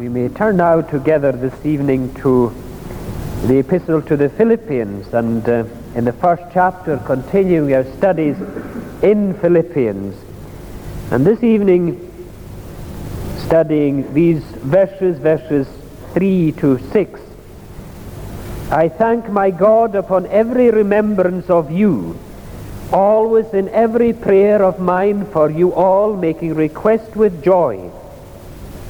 We may turn now together this evening to the Epistle to the Philippians and uh, in the first chapter continuing our studies in Philippians. And this evening studying these verses, verses 3 to 6. I thank my God upon every remembrance of you, always in every prayer of mine for you all, making request with joy,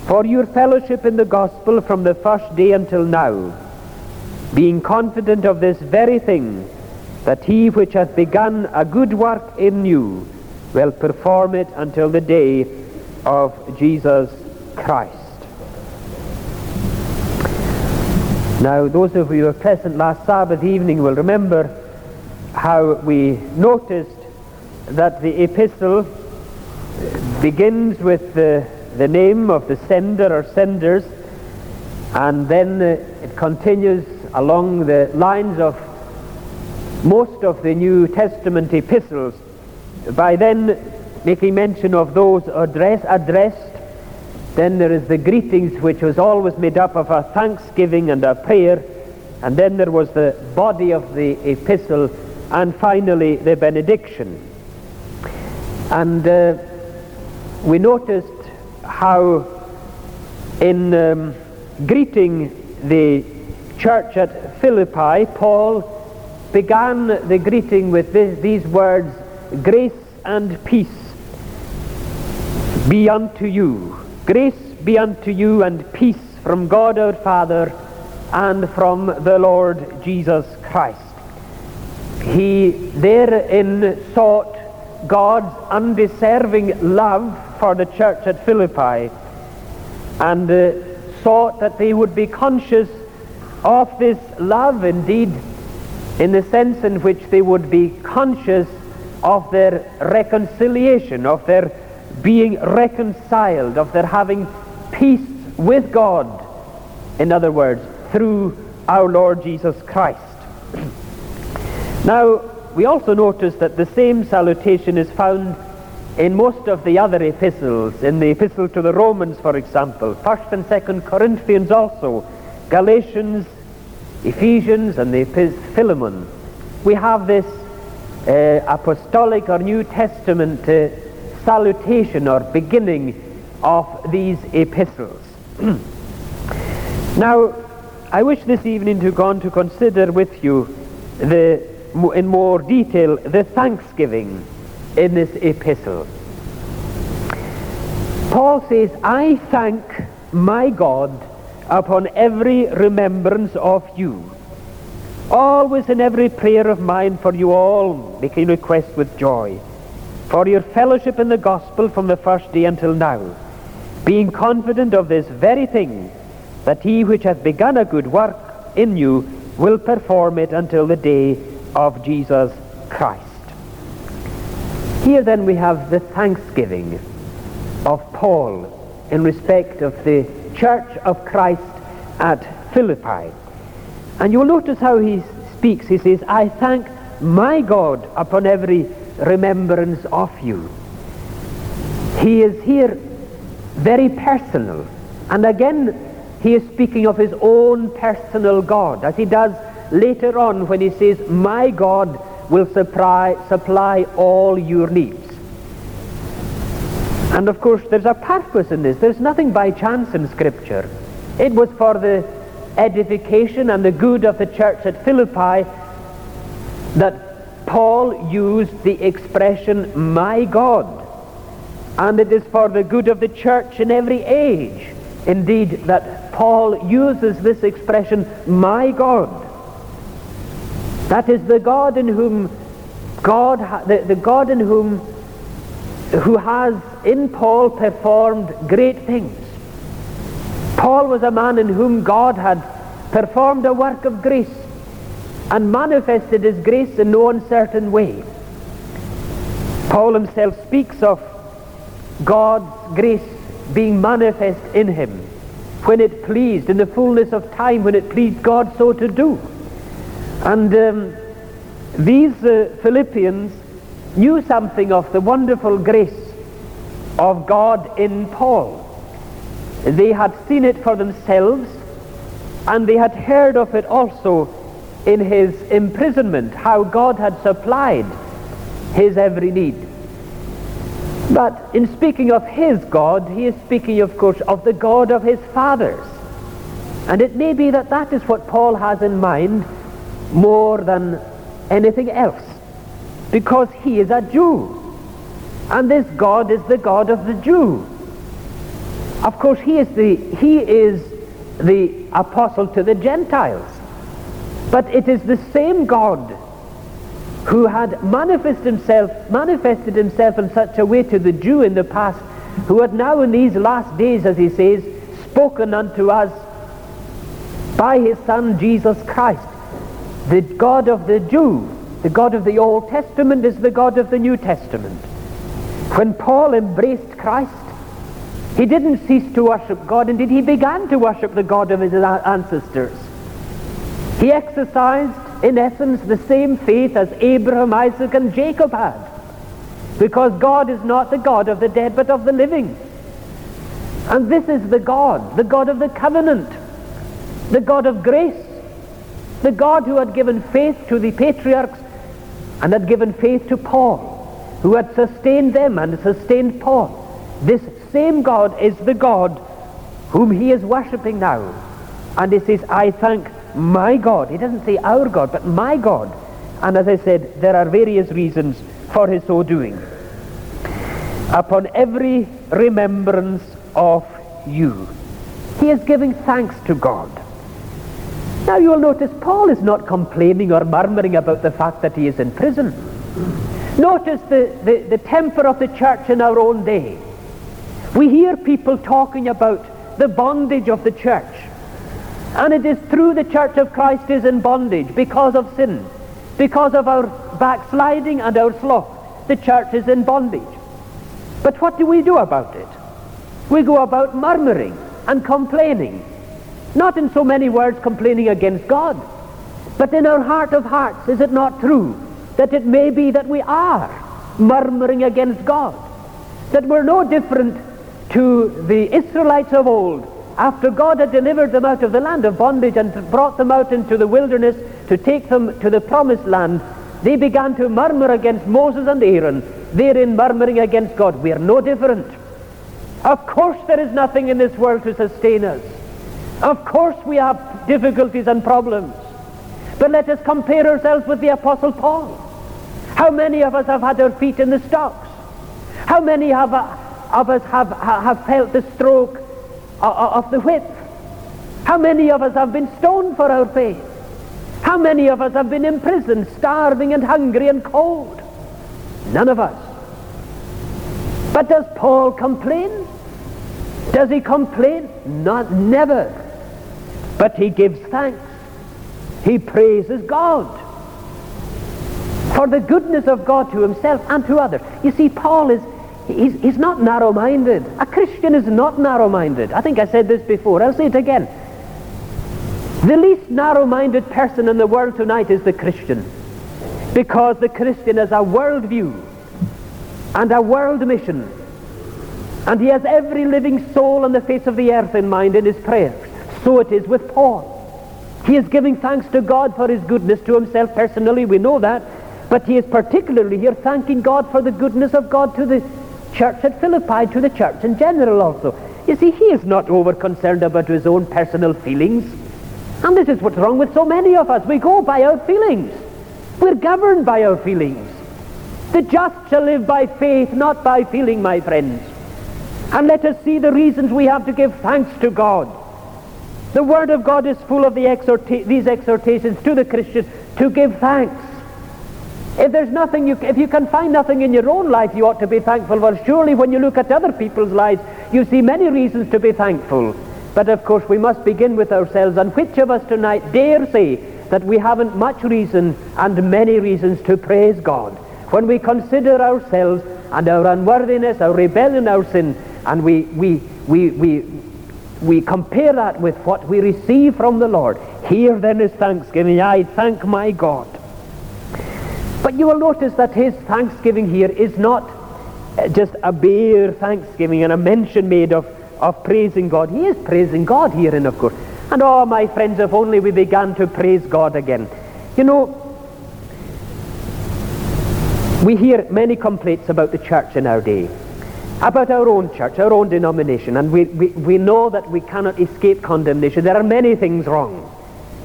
for your fellowship in the gospel from the first day until now, being confident of this very thing, that he which hath begun a good work in you will perform it until the day of Jesus Christ. Now, those of you who were present last Sabbath evening will remember how we noticed that the epistle begins with the, the name of the sender or senders, and then uh, it continues along the lines of most of the New Testament epistles by then making mention of those address, addressed then there is the greetings, which was always made up of a thanksgiving and a prayer. And then there was the body of the epistle, and finally the benediction. And uh, we noticed how, in um, greeting the church at Philippi, Paul began the greeting with this, these words Grace and peace be unto you Grace be unto you and peace from God our Father and from the Lord Jesus Christ. He therein sought God's undeserving love for the church at Philippi and uh, sought that they would be conscious of this love indeed in the sense in which they would be conscious of their reconciliation, of their being reconciled, of their having peace with God, in other words, through our Lord Jesus Christ. now, we also notice that the same salutation is found in most of the other epistles, in the epistle to the Romans, for example, 1st and 2nd Corinthians also, Galatians, Ephesians, and the Philemon. We have this uh, apostolic or New Testament uh, salutation or beginning of these epistles. now, I wish this evening to go on to consider with you the, in more detail the thanksgiving in this epistle. Paul says, I thank my God upon every remembrance of you, always in every prayer of mine for you all, making request with joy for your fellowship in the gospel from the first day until now, being confident of this very thing, that he which hath begun a good work in you will perform it until the day of Jesus Christ. Here then we have the thanksgiving of Paul in respect of the church of Christ at Philippi. And you'll notice how he speaks. He says, I thank my God upon every remembrance of you. He is here very personal. And again, he is speaking of his own personal God, as he does later on when he says, My God will supply, supply all your needs. And of course, there's a purpose in this. There's nothing by chance in Scripture. It was for the edification and the good of the church at Philippi that Paul used the expression, my God. And it is for the good of the church in every age, indeed, that Paul uses this expression, my God. That is the God in whom God, the, the God in whom, who has in Paul performed great things. Paul was a man in whom God had performed a work of grace and manifested his grace in no uncertain way. Paul himself speaks of God's grace being manifest in him when it pleased, in the fullness of time, when it pleased God so to do. And um, these uh, Philippians knew something of the wonderful grace of God in Paul. They had seen it for themselves, and they had heard of it also in his imprisonment, how God had supplied his every need. But in speaking of his God, he is speaking, of course, of the God of his fathers. And it may be that that is what Paul has in mind more than anything else, because he is a Jew. And this God is the God of the Jew. Of course, he is the, he is the apostle to the Gentiles. But it is the same God who had manifested himself, manifested himself in such a way to the Jew in the past, who had now in these last days, as he says, spoken unto us by his Son Jesus Christ. The God of the Jew, the God of the Old Testament is the God of the New Testament. When Paul embraced Christ, he didn't cease to worship God, indeed he began to worship the God of his ancestors. He exercised, in essence, the same faith as Abraham, Isaac, and Jacob had. Because God is not the God of the dead, but of the living. And this is the God, the God of the covenant, the God of grace, the God who had given faith to the patriarchs and had given faith to Paul, who had sustained them and sustained Paul. This same God is the God whom he is worshipping now. And he says, I thank my God. He doesn't say our God, but my God. And as I said, there are various reasons for his so doing. Upon every remembrance of you, he is giving thanks to God. Now you will notice Paul is not complaining or murmuring about the fact that he is in prison. Notice the, the, the temper of the church in our own day. We hear people talking about the bondage of the church. And it is through the church of Christ is in bondage because of sin, because of our backsliding and our sloth. The church is in bondage. But what do we do about it? We go about murmuring and complaining. Not in so many words complaining against God, but in our heart of hearts, is it not true that it may be that we are murmuring against God? That we're no different to the Israelites of old after God had delivered them out of the land of bondage and brought them out into the wilderness to take them to the promised land, they began to murmur against Moses and Aaron, therein murmuring against God. We are no different. Of course there is nothing in this world to sustain us. Of course we have difficulties and problems. But let us compare ourselves with the Apostle Paul. How many of us have had our feet in the stocks? How many have, uh, of us have, have felt the stroke of the whip? How many of us have been stoned for our faith? How many of us have been imprisoned, starving and hungry and cold? None of us. But does Paul complain? Does he complain? Not never. But he gives thanks. He praises God for the goodness of God to himself and to others. You see, Paul is he's, he's not narrow-minded. A Christian is not narrow-minded. I think I said this before. I'll say it again. The least narrow-minded person in the world tonight is the Christian. Because the Christian has a world view and a world mission. And he has every living soul on the face of the earth in mind in his prayers. So it is with Paul. He is giving thanks to God for his goodness to himself personally, we know that. But he is particularly here thanking God for the goodness of God to the church at Philippi, to the church in general also. You see, he is not over concerned about his own personal feelings. And this is what's wrong with so many of us. We go by our feelings. We're governed by our feelings. The just shall live by faith, not by feeling, my friends. And let us see the reasons we have to give thanks to God. The Word of God is full of the exhorta- these exhortations to the Christian to give thanks. If there's nothing, you, if you can find nothing in your own life you ought to be thankful for, surely when you look at other people's lives, you see many reasons to be thankful. But of course we must begin with ourselves, and which of us tonight dare say that we haven't much reason and many reasons to praise God? When we consider ourselves and our unworthiness, our rebellion, our sin, and we, we, we, we, we compare that with what we receive from the Lord. Here then is thanksgiving. I thank my God but you will notice that his thanksgiving here is not uh, just a bare thanksgiving and a mention made of of praising God. He is praising God here, and of course. And oh, my friends, if only we began to praise God again. You know, we hear many complaints about the church in our day, about our own church, our own denomination, and we, we, we know that we cannot escape condemnation. There are many things wrong.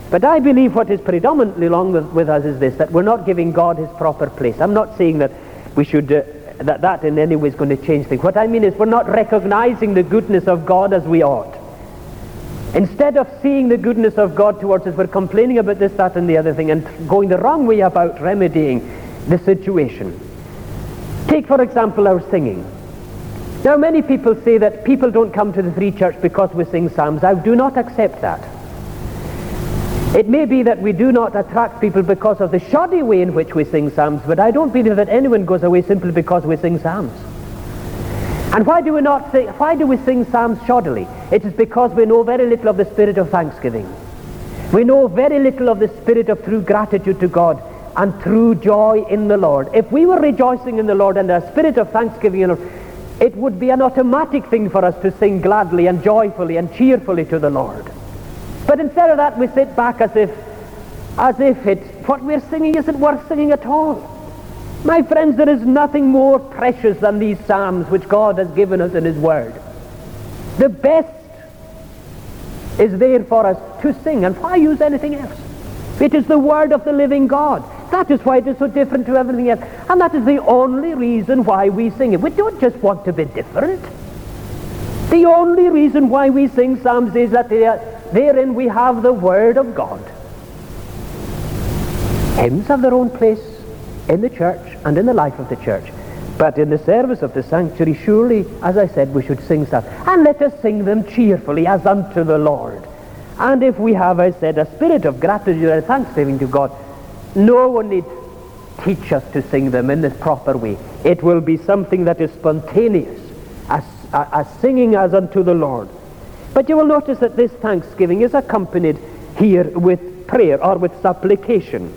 But I believe what is predominantly wrong with, with us is this, that we're not giving God his proper place. I'm not saying that we should, uh, that that in any way is going to change things. What I mean is we're not recognizing the goodness of God as we ought. Instead of seeing the goodness of God towards us, we're complaining about this, that, and the other thing, and going the wrong way about remedying the situation. Take, for example, our singing. Now, many people say that people don't come to the free church because we sing psalms. I do not accept that. It may be that we do not attract people because of the shoddy way in which we sing psalms, but I don't believe that anyone goes away simply because we sing psalms. And why do we not sing, why do we sing psalms shoddily? It is because we know very little of the spirit of thanksgiving. We know very little of the spirit of true gratitude to God and true joy in the Lord. If we were rejoicing in the Lord and a spirit of thanksgiving, it would be an automatic thing for us to sing gladly and joyfully and cheerfully to the Lord. But instead of that, we sit back as if, as if it, what we're singing isn't worth singing at all. My friends, there is nothing more precious than these psalms which God has given us in His Word. The best is there for us to sing, and why use anything else? It is the Word of the living God. That is why it is so different to everything else. And that is the only reason why we sing it. We don't just want to be different. The only reason why we sing psalms is that are, therein we have the Word of God. Hymns have their own place in the church and in the life of the church. But in the service of the sanctuary, surely, as I said, we should sing psalms. And let us sing them cheerfully as unto the Lord. And if we have, I said, a spirit of gratitude and thanksgiving to God, no one need teach us to sing them in this proper way. It will be something that is spontaneous, as, as singing as unto the Lord. But you will notice that this thanksgiving is accompanied here with prayer or with supplication.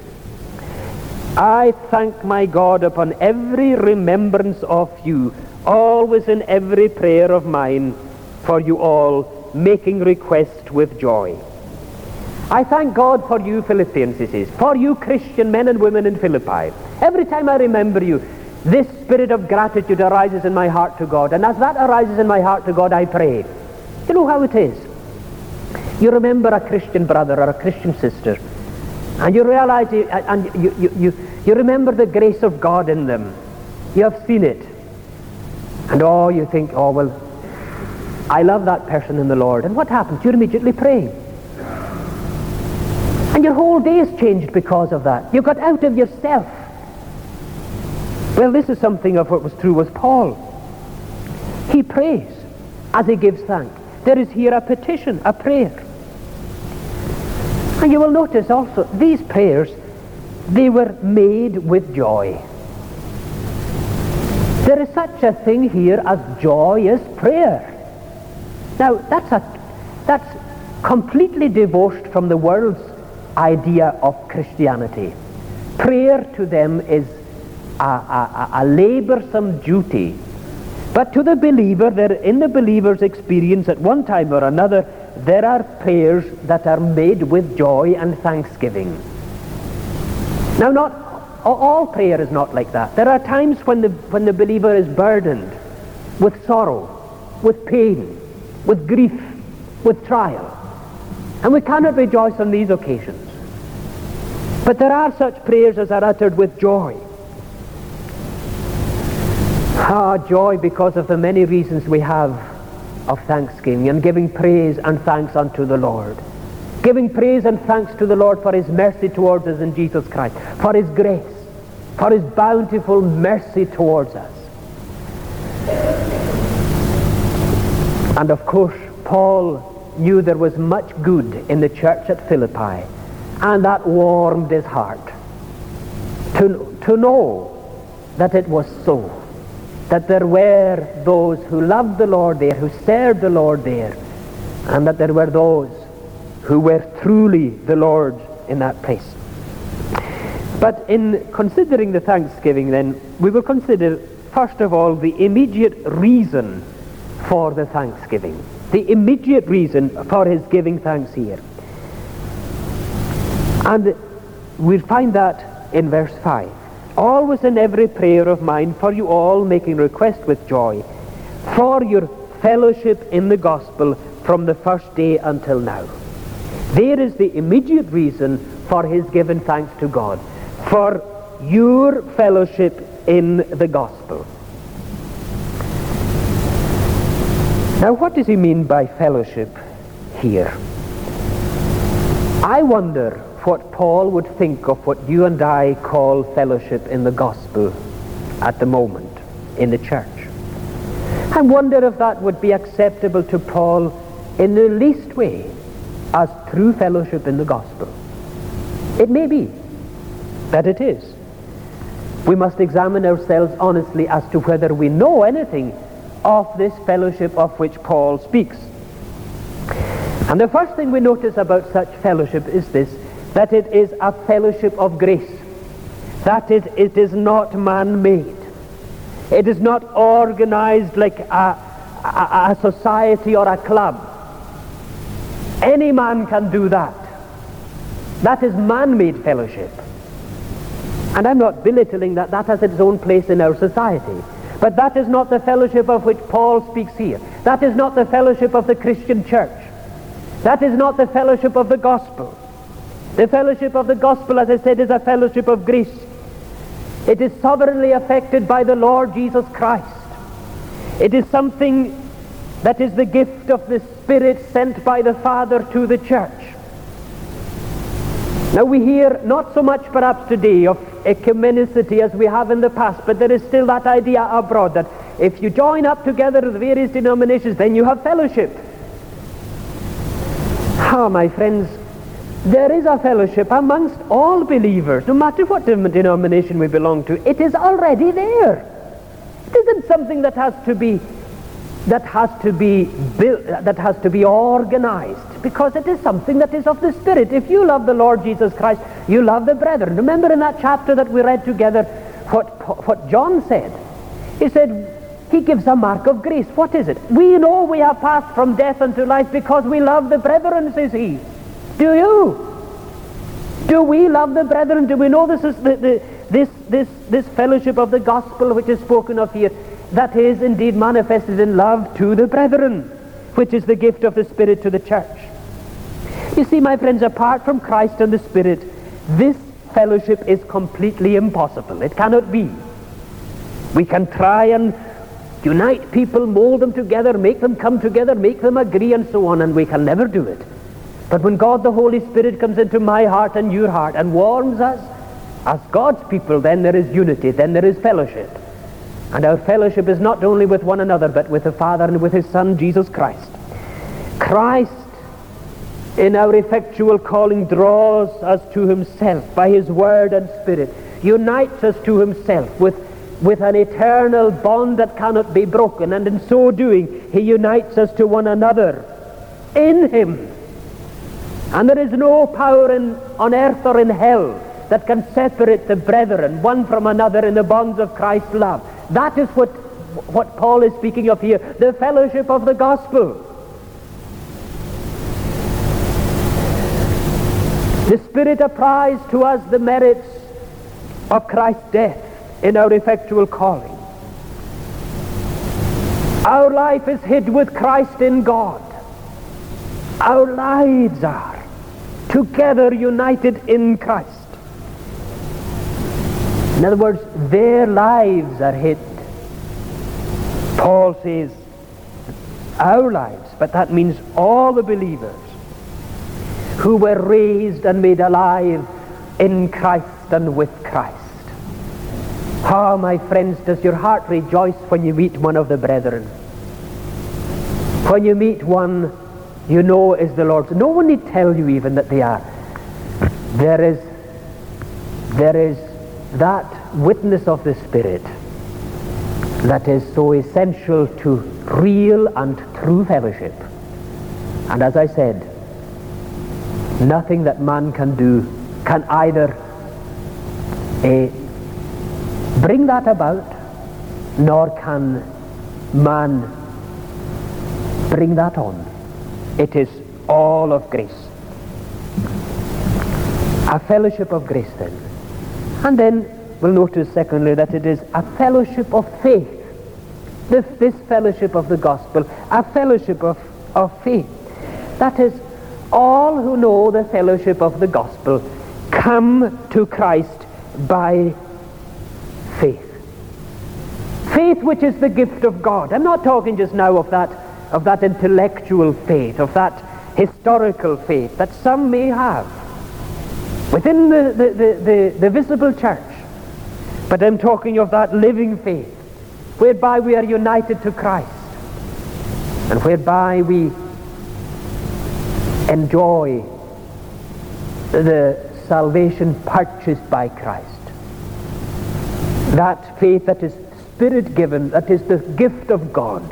I thank my God upon every remembrance of you, always in every prayer of mine, for you all, making request with joy. I thank God for you Philippians, he says, for you Christian men and women in Philippi. Every time I remember you, this spirit of gratitude arises in my heart to God. And as that arises in my heart to God, I pray. You know how it is. You remember a Christian brother or a Christian sister, and you realize, and you, you, you, you remember the grace of God in them. You have seen it. And oh, you think, oh, well, I love that person in the Lord. And what happens? You immediately pray. And your whole day is changed because of that. You got out of yourself. Well, this is something of what was true with Paul. He prays as he gives thanks. There is here a petition, a prayer. And you will notice also, these prayers, they were made with joy. There is such a thing here as joyous prayer. Now, that's, a, that's completely divorced from the world's idea of Christianity. Prayer to them is a, a, a laborsome duty but to the believer, there, in the believer's experience at one time or another, there are prayers that are made with joy and thanksgiving. Now, not all prayer is not like that. There are times when the, when the believer is burdened with sorrow, with pain, with grief, with trial. And we cannot rejoice on these occasions. But there are such prayers as are uttered with joy. Ah, joy because of the many reasons we have of thanksgiving and giving praise and thanks unto the Lord. Giving praise and thanks to the Lord for his mercy towards us in Jesus Christ, for his grace, for his bountiful mercy towards us. And of course, Paul knew there was much good in the church at Philippi, and that warmed his heart to, to know that it was so that there were those who loved the Lord there, who served the Lord there, and that there were those who were truly the Lord in that place. But in considering the thanksgiving then, we will consider first of all the immediate reason for the thanksgiving. The immediate reason for his giving thanks here. And we find that in verse 5. Always in every prayer of mine for you all making request with joy for your fellowship in the gospel from the first day until now. There is the immediate reason for his giving thanks to God. For your fellowship in the gospel. Now, what does he mean by fellowship here? I wonder what Paul would think of what you and I call fellowship in the gospel at the moment in the church. I wonder if that would be acceptable to Paul in the least way as true fellowship in the gospel. It may be that it is. We must examine ourselves honestly as to whether we know anything of this fellowship of which Paul speaks. And the first thing we notice about such fellowship is this, that it is a fellowship of grace. That is, it is not man-made. It is not organized like a, a, a society or a club. Any man can do that. That is man-made fellowship. And I'm not belittling that that has its own place in our society. But that is not the fellowship of which Paul speaks here. That is not the fellowship of the Christian church. That is not the fellowship of the gospel. The fellowship of the gospel, as I said, is a fellowship of grace. It is sovereignly affected by the Lord Jesus Christ. It is something that is the gift of the Spirit sent by the Father to the church. Now we hear not so much perhaps today of ecumenicity as we have in the past, but there is still that idea abroad that if you join up together with various denominations, then you have fellowship. Ah, my friends, there is a fellowship amongst all believers, no matter what denomination we belong to. It is already there. It isn't something that has to be that has to be built, that has to be organized, because it is something that is of the Spirit. If you love the Lord Jesus Christ, you love the brethren. Remember in that chapter that we read together what, what John said? He said, he gives a mark of grace. What is it? We know we have passed from death unto life because we love the brethren, says he. Do you? Do we love the brethren? Do we know this is the, the, this, this, this fellowship of the gospel which is spoken of here? That is indeed manifested in love to the brethren, which is the gift of the Spirit to the church. You see, my friends, apart from Christ and the Spirit, this fellowship is completely impossible. It cannot be. We can try and unite people, mold them together, make them come together, make them agree, and so on, and we can never do it. But when God the Holy Spirit comes into my heart and your heart and warms us as God's people, then there is unity, then there is fellowship. And our fellowship is not only with one another, but with the Father and with his Son, Jesus Christ. Christ, in our effectual calling, draws us to himself by his word and spirit, unites us to himself with, with an eternal bond that cannot be broken, and in so doing, he unites us to one another in him. And there is no power in, on earth or in hell that can separate the brethren one from another in the bonds of Christ's love. That is what, what Paul is speaking of here, the fellowship of the gospel. The Spirit applies to us the merits of Christ's death in our effectual calling. Our life is hid with Christ in God. Our lives are together united in Christ. In other words, their lives are hid. Paul says, our lives, but that means all the believers who were raised and made alive in Christ and with Christ. How, my friends, does your heart rejoice when you meet one of the brethren? When you meet one you know is the Lord's. No one need tell you even that they are. There is, there is that witness of the Spirit that is so essential to real and true fellowship. And as I said, nothing that man can do can either uh, bring that about, nor can man Bring that on. It is all of grace. A fellowship of grace then. And then we'll notice secondly that it is a fellowship of faith. This, this fellowship of the gospel, a fellowship of, of faith. That is, all who know the fellowship of the gospel come to Christ by faith. Faith which is the gift of God. I'm not talking just now of that, of that intellectual faith, of that historical faith that some may have within the, the, the, the, the visible church. But I'm talking of that living faith whereby we are united to Christ and whereby we enjoy the salvation purchased by Christ. That faith that is spirit given, that is the gift of God.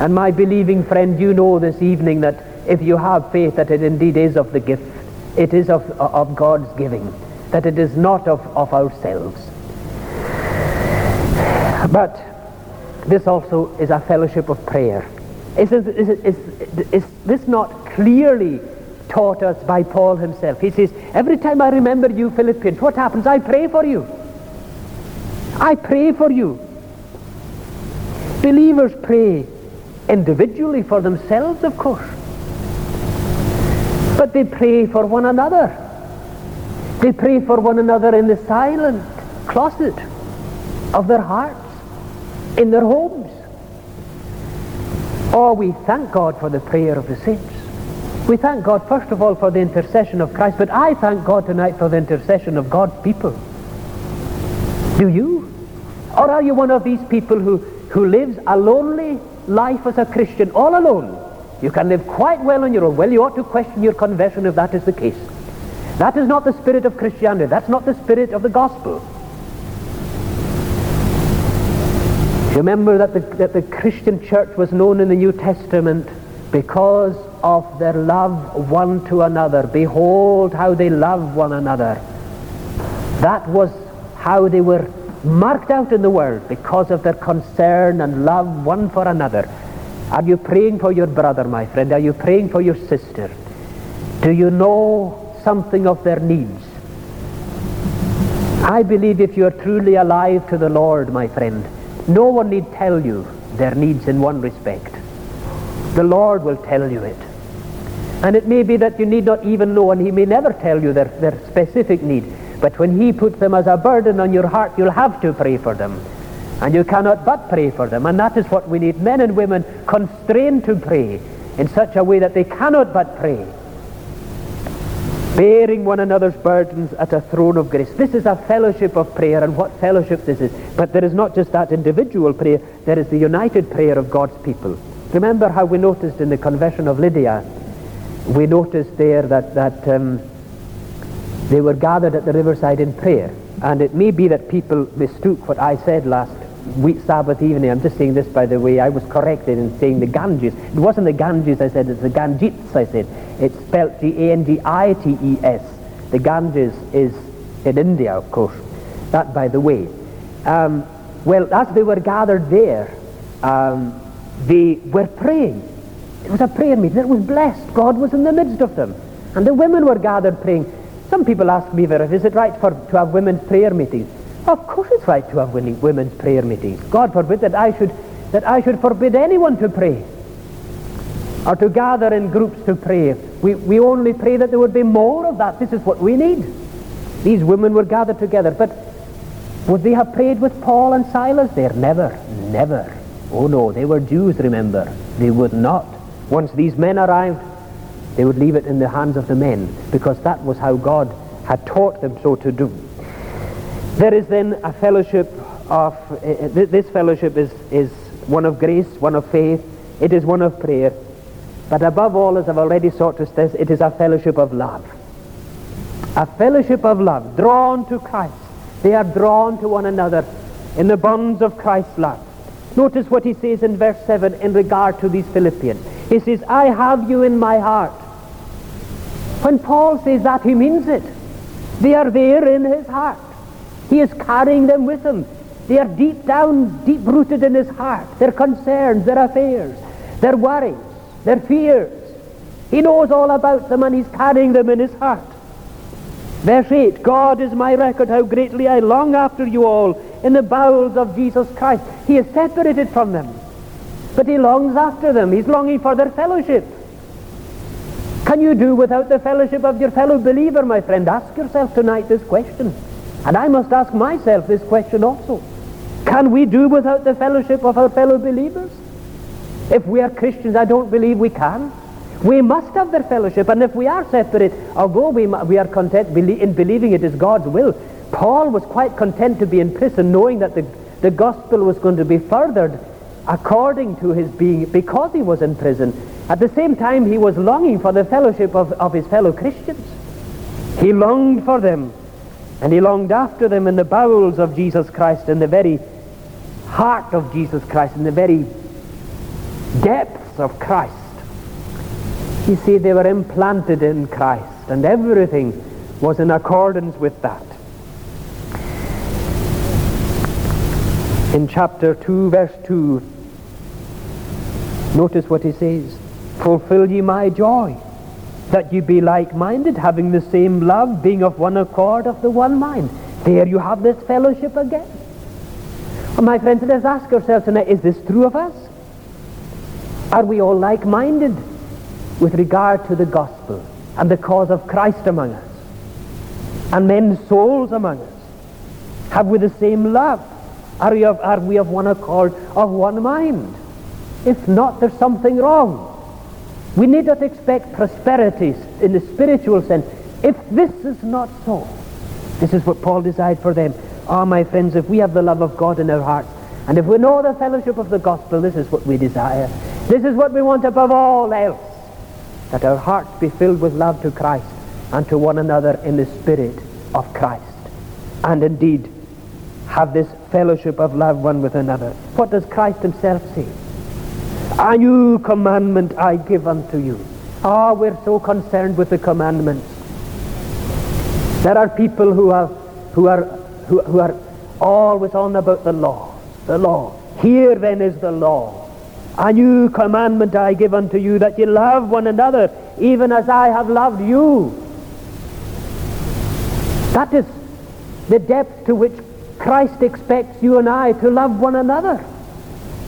And my believing friend, you know this evening that if you have faith that it indeed is of the gift, it is of, of God's giving, that it is not of, of ourselves. But this also is a fellowship of prayer. Is, is, is, is, this not clearly taught us by Paul himself? He says, Every time I remember you, Philippians, what happens? I pray for you. I pray for you. Believers pray individually for themselves, of course. But they pray for one another. They pray for one another in the silent closet of their hearts in their homes. Oh, we thank God for the prayer of the saints. We thank God, first of all, for the intercession of Christ, but I thank God tonight for the intercession of God's people. Do you? Or are you one of these people who, who lives a lonely life as a Christian, all alone? You can live quite well on your own. Well, you ought to question your conversion if that is the case. That is not the spirit of Christianity. That's not the spirit of the gospel. Remember that the, that the Christian church was known in the New Testament because of their love one to another. Behold how they love one another. That was how they were marked out in the world because of their concern and love one for another. Are you praying for your brother, my friend? Are you praying for your sister? Do you know something of their needs? I believe if you are truly alive to the Lord, my friend, no one need tell you their needs in one respect. The Lord will tell you it. And it may be that you need not even know, and He may never tell you their, their specific need. But when He puts them as a burden on your heart, you'll have to pray for them. And you cannot but pray for them. And that is what we need. Men and women constrained to pray in such a way that they cannot but pray bearing one another's burdens at a throne of grace. This is a fellowship of prayer, and what fellowship this is. But there is not just that individual prayer, there is the united prayer of God's people. Remember how we noticed in the conversion of Lydia, we noticed there that, that um, they were gathered at the riverside in prayer. And it may be that people mistook what I said last week, Sabbath evening. I'm just saying this, by the way. I was corrected in saying the Ganges. It wasn't the Ganges I said, it's the Gangites I said. It's spelled G-A-N-G-I-T-E-S. The Ganges is in India, of course. That, by the way. Um, well, as they were gathered there, um, they were praying. It was a prayer meeting. It was blessed. God was in the midst of them. And the women were gathered praying. Some people ask me, Vera, is it right for, to have women's prayer meetings? Of course it's right to have women's prayer meetings. God forbid that I should, that I should forbid anyone to pray or to gather in groups to pray. We, we only pray that there would be more of that. This is what we need. These women were gathered together. But would they have prayed with Paul and Silas there? Never, never. Oh no, they were Jews, remember. They would not. Once these men arrived, they would leave it in the hands of the men because that was how God had taught them so to do. There is then a fellowship of, uh, this fellowship is, is one of grace, one of faith, it is one of prayer, but above all, as I've already sought to stress, it is a fellowship of love. A fellowship of love, drawn to Christ. They are drawn to one another in the bonds of Christ's love. Notice what he says in verse 7 in regard to these Philippians. He says, I have you in my heart. When Paul says that, he means it. They are there in his heart. He is carrying them with him. They are deep down, deep rooted in his heart. Their concerns, their affairs, their worries, their fears. He knows all about them and he's carrying them in his heart. Verse 8 God is my record, how greatly I long after you all in the bowels of Jesus Christ. He is separated from them, but he longs after them. He's longing for their fellowship. Can you do without the fellowship of your fellow believer, my friend? Ask yourself tonight this question. And I must ask myself this question also. Can we do without the fellowship of our fellow believers? If we are Christians, I don't believe we can. We must have their fellowship, and if we are separate, although we, we are content in believing it is God's will, Paul was quite content to be in prison knowing that the, the gospel was going to be furthered according to his being, because he was in prison. At the same time, he was longing for the fellowship of, of his fellow Christians. He longed for them, and he longed after them in the bowels of Jesus Christ, in the very heart of Jesus Christ, in the very depths of Christ. You see, they were implanted in Christ, and everything was in accordance with that. In chapter 2, verse 2, notice what he says Fulfill ye my joy, that ye be like minded, having the same love, being of one accord, of the one mind. There you have this fellowship again. Well, my friends, let us ask ourselves tonight is this true of us? Are we all like minded? with regard to the gospel and the cause of Christ among us and men's souls among us? Have we the same love? Are we of, are we of one accord, of one mind? If not, there's something wrong. We need not expect prosperity in the spiritual sense. If this is not so, this is what Paul desired for them. Ah, oh, my friends, if we have the love of God in our hearts, and if we know the fellowship of the gospel, this is what we desire. This is what we want above all else that our hearts be filled with love to Christ and to one another in the spirit of Christ. And indeed, have this fellowship of love one with another. What does Christ himself say? A new commandment I give unto you. Ah, oh, we're so concerned with the commandments. There are people who are, who are, who, who are always on about the law. The law. Here then is the law. A new commandment I give unto you, that ye love one another, even as I have loved you. That is the depth to which Christ expects you and I to love one another.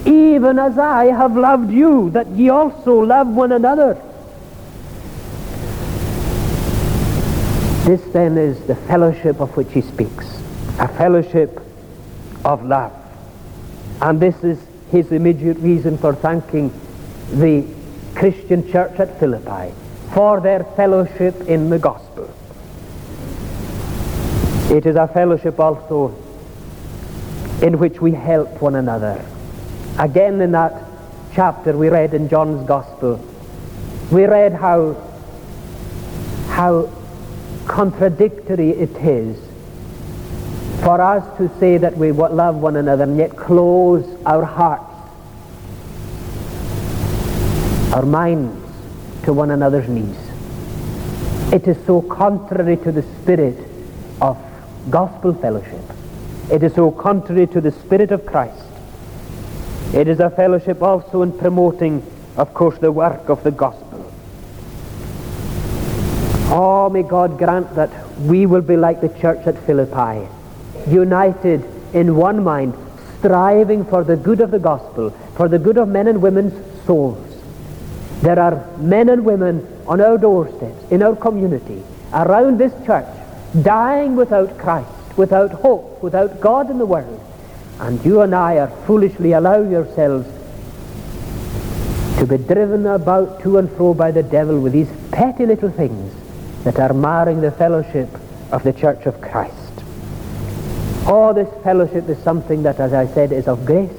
Even as I have loved you, that ye also love one another. This then is the fellowship of which he speaks, a fellowship of love. And this is his immediate reason for thanking the Christian church at Philippi for their fellowship in the gospel. It is a fellowship also in which we help one another. Again in that chapter we read in John's gospel, we read how, how contradictory it is for us to say that we love one another and yet close our hearts, our minds to one another's needs. It is so contrary to the spirit of gospel fellowship. It is so contrary to the spirit of Christ. It is a fellowship also in promoting, of course, the work of the gospel. Oh, may God grant that we will be like the church at Philippi united in one mind, striving for the good of the gospel, for the good of men and women's souls. There are men and women on our doorsteps, in our community, around this church, dying without Christ, without hope, without God in the world. And you and I are foolishly allowing yourselves to be driven about to and fro by the devil with these petty little things that are marring the fellowship of the church of Christ. Oh, this fellowship is something that, as I said, is of grace,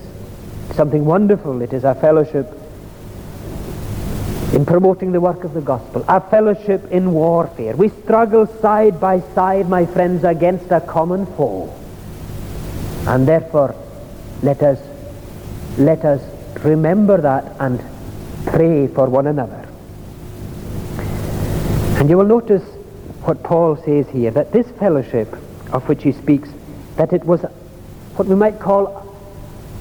something wonderful. It is a fellowship in promoting the work of the gospel, a fellowship in warfare. We struggle side by side, my friends, against a common foe. And therefore, let us, let us remember that and pray for one another. And you will notice what Paul says here, that this fellowship of which he speaks that it was what we might call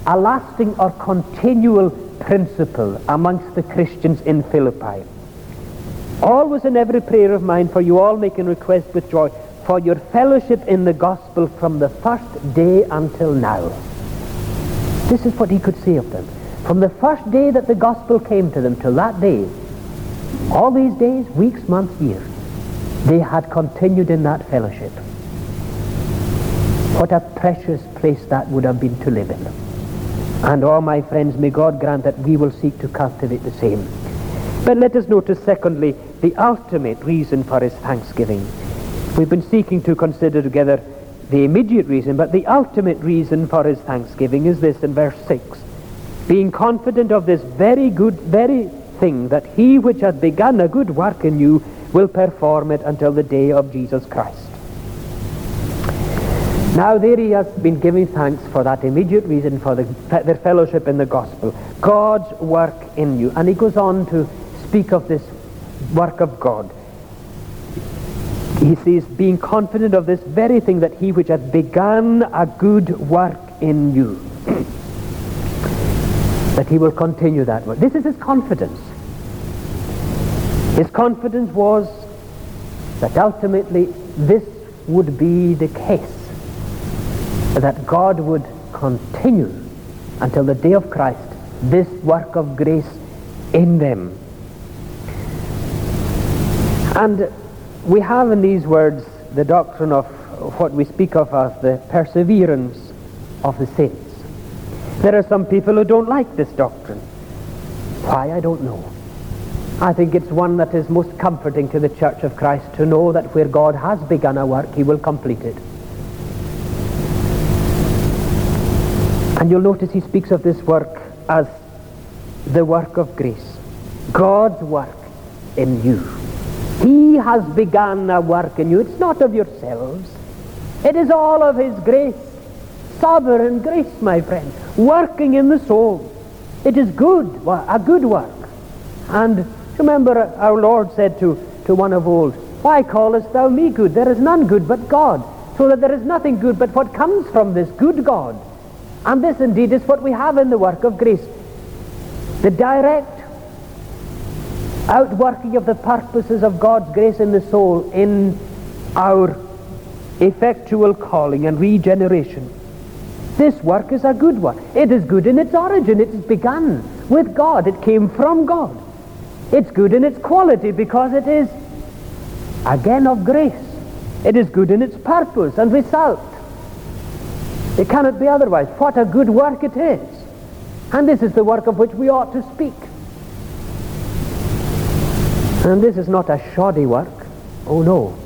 a lasting or continual principle amongst the Christians in Philippi. Always in every prayer of mine for you all making request with joy for your fellowship in the gospel from the first day until now. This is what he could say of them. From the first day that the gospel came to them till that day, all these days, weeks, months, years, they had continued in that fellowship. What a precious place that would have been to live in. And all my friends, may God grant that we will seek to cultivate the same. But let us notice, secondly, the ultimate reason for his thanksgiving. We've been seeking to consider together the immediate reason, but the ultimate reason for his thanksgiving is this in verse 6. Being confident of this very good, very thing, that he which hath begun a good work in you will perform it until the day of Jesus Christ. Now there he has been giving thanks for that immediate reason for the, their fellowship in the gospel. God's work in you. And he goes on to speak of this work of God. He says, being confident of this very thing that he which hath begun a good work in you, that he will continue that work. This is his confidence. His confidence was that ultimately this would be the case, that God would continue until the day of Christ this work of grace in them. And we have in these words the doctrine of what we speak of as the perseverance of the saints. There are some people who don't like this doctrine. Why, I don't know. I think it's one that is most comforting to the Church of Christ to know that where God has begun a work, he will complete it. And you'll notice he speaks of this work as the work of grace. God's work in you. He has begun a work in you. It's not of yourselves. It is all of His grace. Sovereign grace, my friend, working in the soul. It is good, a good work. And remember, our Lord said to, to one of old, Why callest thou me good? There is none good but God. So that there is nothing good but what comes from this good God. And this indeed is what we have in the work of grace. The direct outworking of the purposes of God's grace in the soul in our effectual calling and regeneration. This work is a good one. It is good in its origin. It is begun with God. It came from God. It's good in its quality because it is, again, of grace. It is good in its purpose and result. It cannot be otherwise. What a good work it is. And this is the work of which we ought to speak. And this is not a shoddy work. Oh no.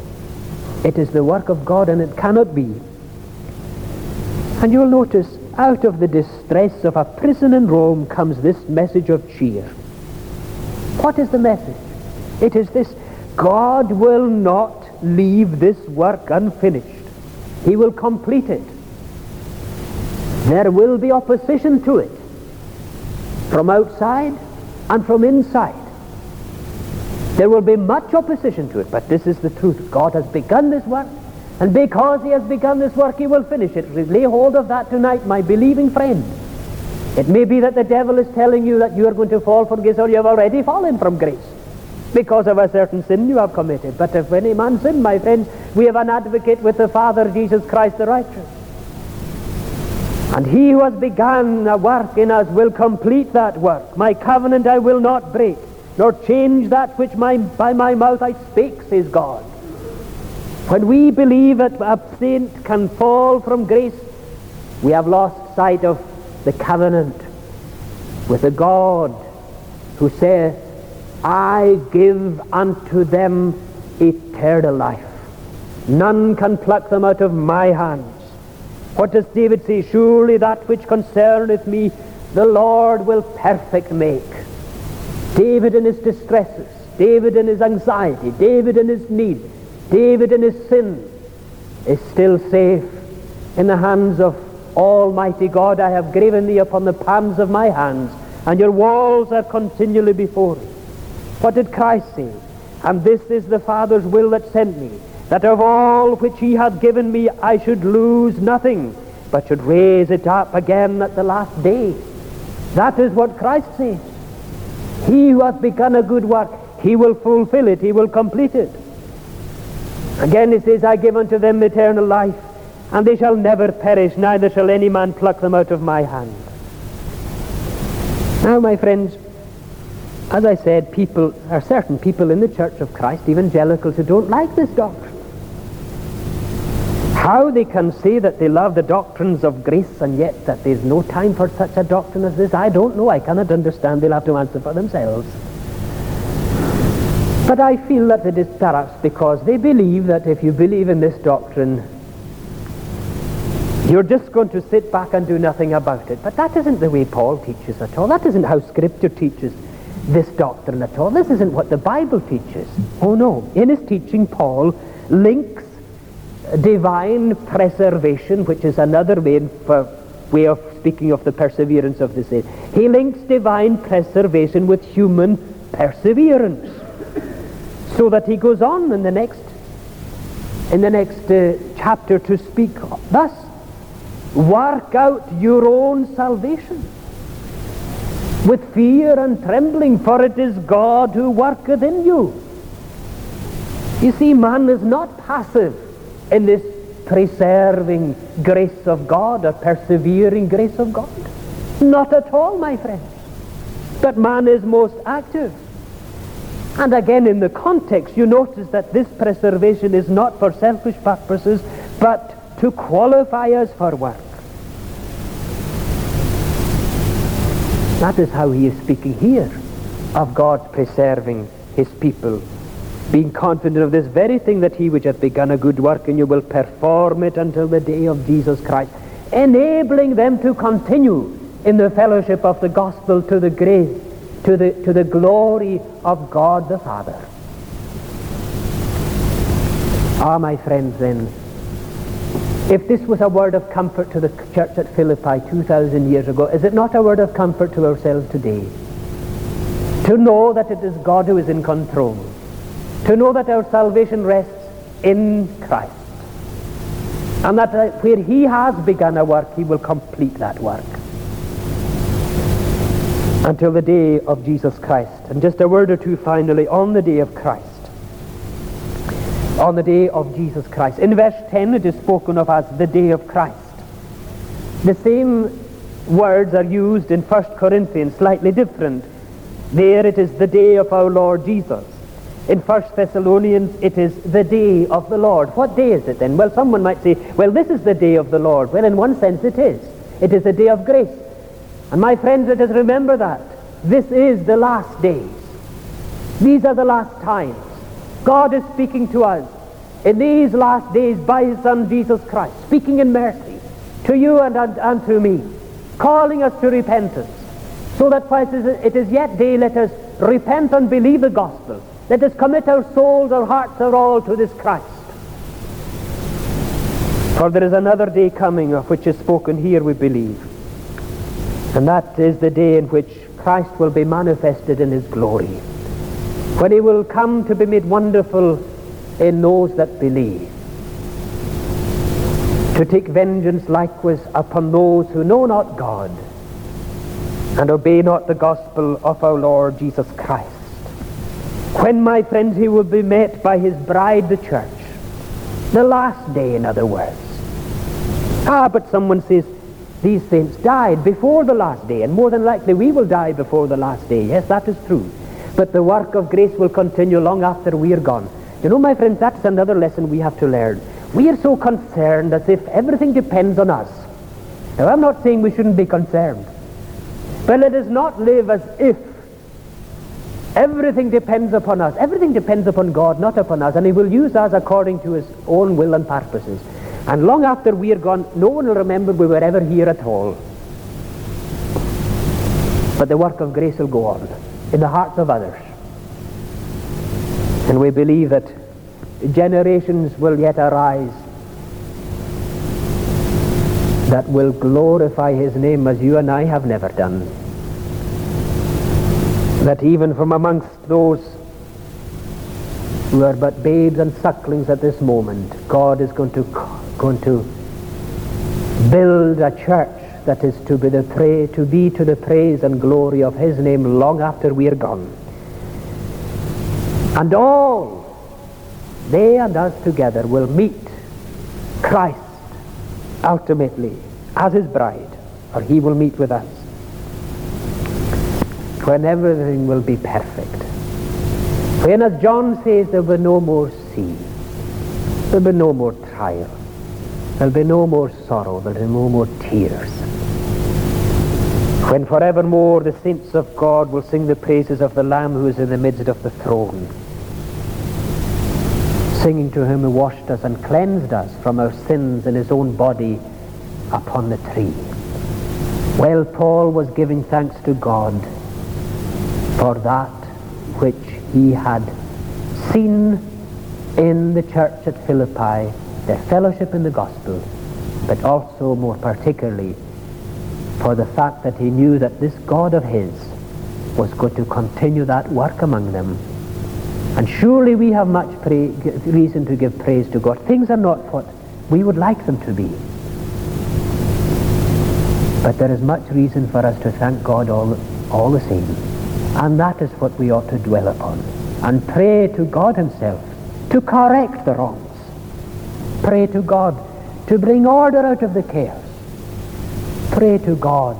It is the work of God and it cannot be. And you'll notice out of the distress of a prison in Rome comes this message of cheer. What is the message? It is this God will not leave this work unfinished. He will complete it. There will be opposition to it from outside and from inside. There will be much opposition to it, but this is the truth. God has begun this work, and because he has begun this work, he will finish it. Lay hold of that tonight, my believing friend. It may be that the devil is telling you that you are going to fall from grace, or you have already fallen from grace because of a certain sin you have committed. But if any man sin, my friends, we have an advocate with the Father, Jesus Christ the righteous. And he who has begun a work in us will complete that work. My covenant I will not break nor change that which my, by my mouth I spake, says God. When we believe that a saint can fall from grace, we have lost sight of the covenant with the God who saith, I give unto them eternal life. None can pluck them out of my hands. What does David say? Surely that which concerneth me, the Lord will perfect make. David in his distresses, David in his anxiety, David in his need, David in his sin is still safe in the hands of Almighty God. I have graven thee upon the palms of my hands, and your walls are continually before me. What did Christ say? And this is the Father's will that sent me, that of all which he hath given me I should lose nothing, but should raise it up again at the last day. That is what Christ says. He who hath begun a good work, he will fulfill it, he will complete it. Again he says, I give unto them eternal life, and they shall never perish, neither shall any man pluck them out of my hand. Now, my friends, as I said, people are certain people in the Church of Christ, evangelicals, who don't like this doctrine. How they can say that they love the doctrines of grace and yet that there's no time for such a doctrine as this, I don't know. I cannot understand. They'll have to answer for themselves. But I feel that it is perhaps because they believe that if you believe in this doctrine, you're just going to sit back and do nothing about it. But that isn't the way Paul teaches at all. That isn't how Scripture teaches this doctrine at all. This isn't what the Bible teaches. Oh no. In his teaching, Paul links divine preservation, which is another way, for, way of speaking of the perseverance of the saints. He links divine preservation with human perseverance. So that he goes on in the next in the next uh, chapter to speak thus work out your own salvation with fear and trembling for it is God who worketh in you you see man is not passive in this preserving grace of God a persevering grace of God? Not at all my friends but man is most active. And again, in the context, you notice that this preservation is not for selfish purposes, but to qualify us for work. That is how he is speaking here of God preserving his people, being confident of this very thing that he which hath begun a good work in you will perform it until the day of Jesus Christ, enabling them to continue in the fellowship of the gospel to the grace to the, to the glory of God the Father. Ah, my friends, then, if this was a word of comfort to the church at Philippi 2,000 years ago, is it not a word of comfort to ourselves today? To know that it is God who is in control. To know that our salvation rests in Christ. And that uh, where He has begun a work, He will complete that work until the day of Jesus Christ. And just a word or two finally on the day of Christ. On the day of Jesus Christ. In verse 10 it is spoken of as the day of Christ. The same words are used in 1 Corinthians, slightly different. There it is the day of our Lord Jesus. In 1 Thessalonians, it is the day of the Lord. What day is it then? Well, someone might say, well, this is the day of the Lord. Well, in one sense it is. It is a day of grace. And my friends, let us remember that. This is the last days. These are the last times. God is speaking to us in these last days by His Son Jesus Christ, speaking in mercy to you and, and, and to me, calling us to repentance. So that while it is yet day, let us repent and believe the gospel. Let us commit our souls, our hearts, our all to this Christ. For there is another day coming of which is spoken here, we believe. And that is the day in which Christ will be manifested in his glory. When he will come to be made wonderful in those that believe. To take vengeance likewise upon those who know not God and obey not the gospel of our Lord Jesus Christ. When, my friends, he will be met by his bride, the church. The last day, in other words. Ah, but someone says, these saints died before the last day, and more than likely we will die before the last day. Yes, that is true. But the work of grace will continue long after we are gone. You know, my friends, that's another lesson we have to learn. We are so concerned as if everything depends on us. Now, I'm not saying we shouldn't be concerned. But let us not live as if everything depends upon us. Everything depends upon God, not upon us. And He will use us according to His own will and purposes. And long after we are gone, no one will remember we were ever here at all. But the work of grace will go on in the hearts of others. And we believe that generations will yet arise that will glorify his name as you and I have never done. That even from amongst those who are but babes and sucklings at this moment, God is going to going to build a church that is to be, the pra- to be to the praise and glory of his name long after we are gone. And all, they and us together, will meet Christ ultimately as his bride, or he will meet with us when everything will be perfect. When, as John says, there will be no more sea, there will be no more trial, there will be no more sorrow, there will be no more tears. When forevermore the saints of God will sing the praises of the Lamb who is in the midst of the throne, singing to him who washed us and cleansed us from our sins in his own body upon the tree. Well, Paul was giving thanks to God for that which he had seen in the church at Philippi, their fellowship in the gospel, but also more particularly for the fact that he knew that this God of his was going to continue that work among them. And surely we have much pra- reason to give praise to God. Things are not what we would like them to be. But there is much reason for us to thank God all, all the same. And that is what we ought to dwell upon. And pray to God himself to correct the wrongs. Pray to God to bring order out of the chaos. Pray to God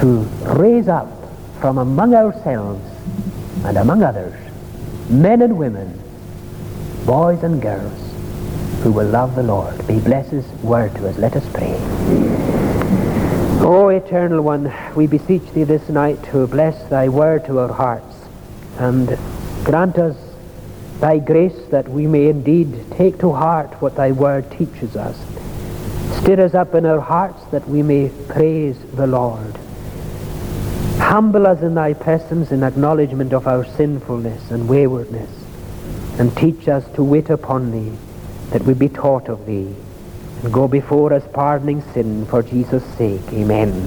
to raise up from among ourselves and among others men and women, boys and girls who will love the Lord. Be bless his word to us. Let us pray. O Eternal One, we beseech Thee this night to bless Thy word to our hearts and grant us Thy grace that we may indeed take to heart what Thy word teaches us. Stir us up in our hearts that we may praise the Lord. Humble us in Thy presence in acknowledgement of our sinfulness and waywardness and teach us to wait upon Thee that we be taught of Thee go before us pardoning sin for Jesus' sake. Amen.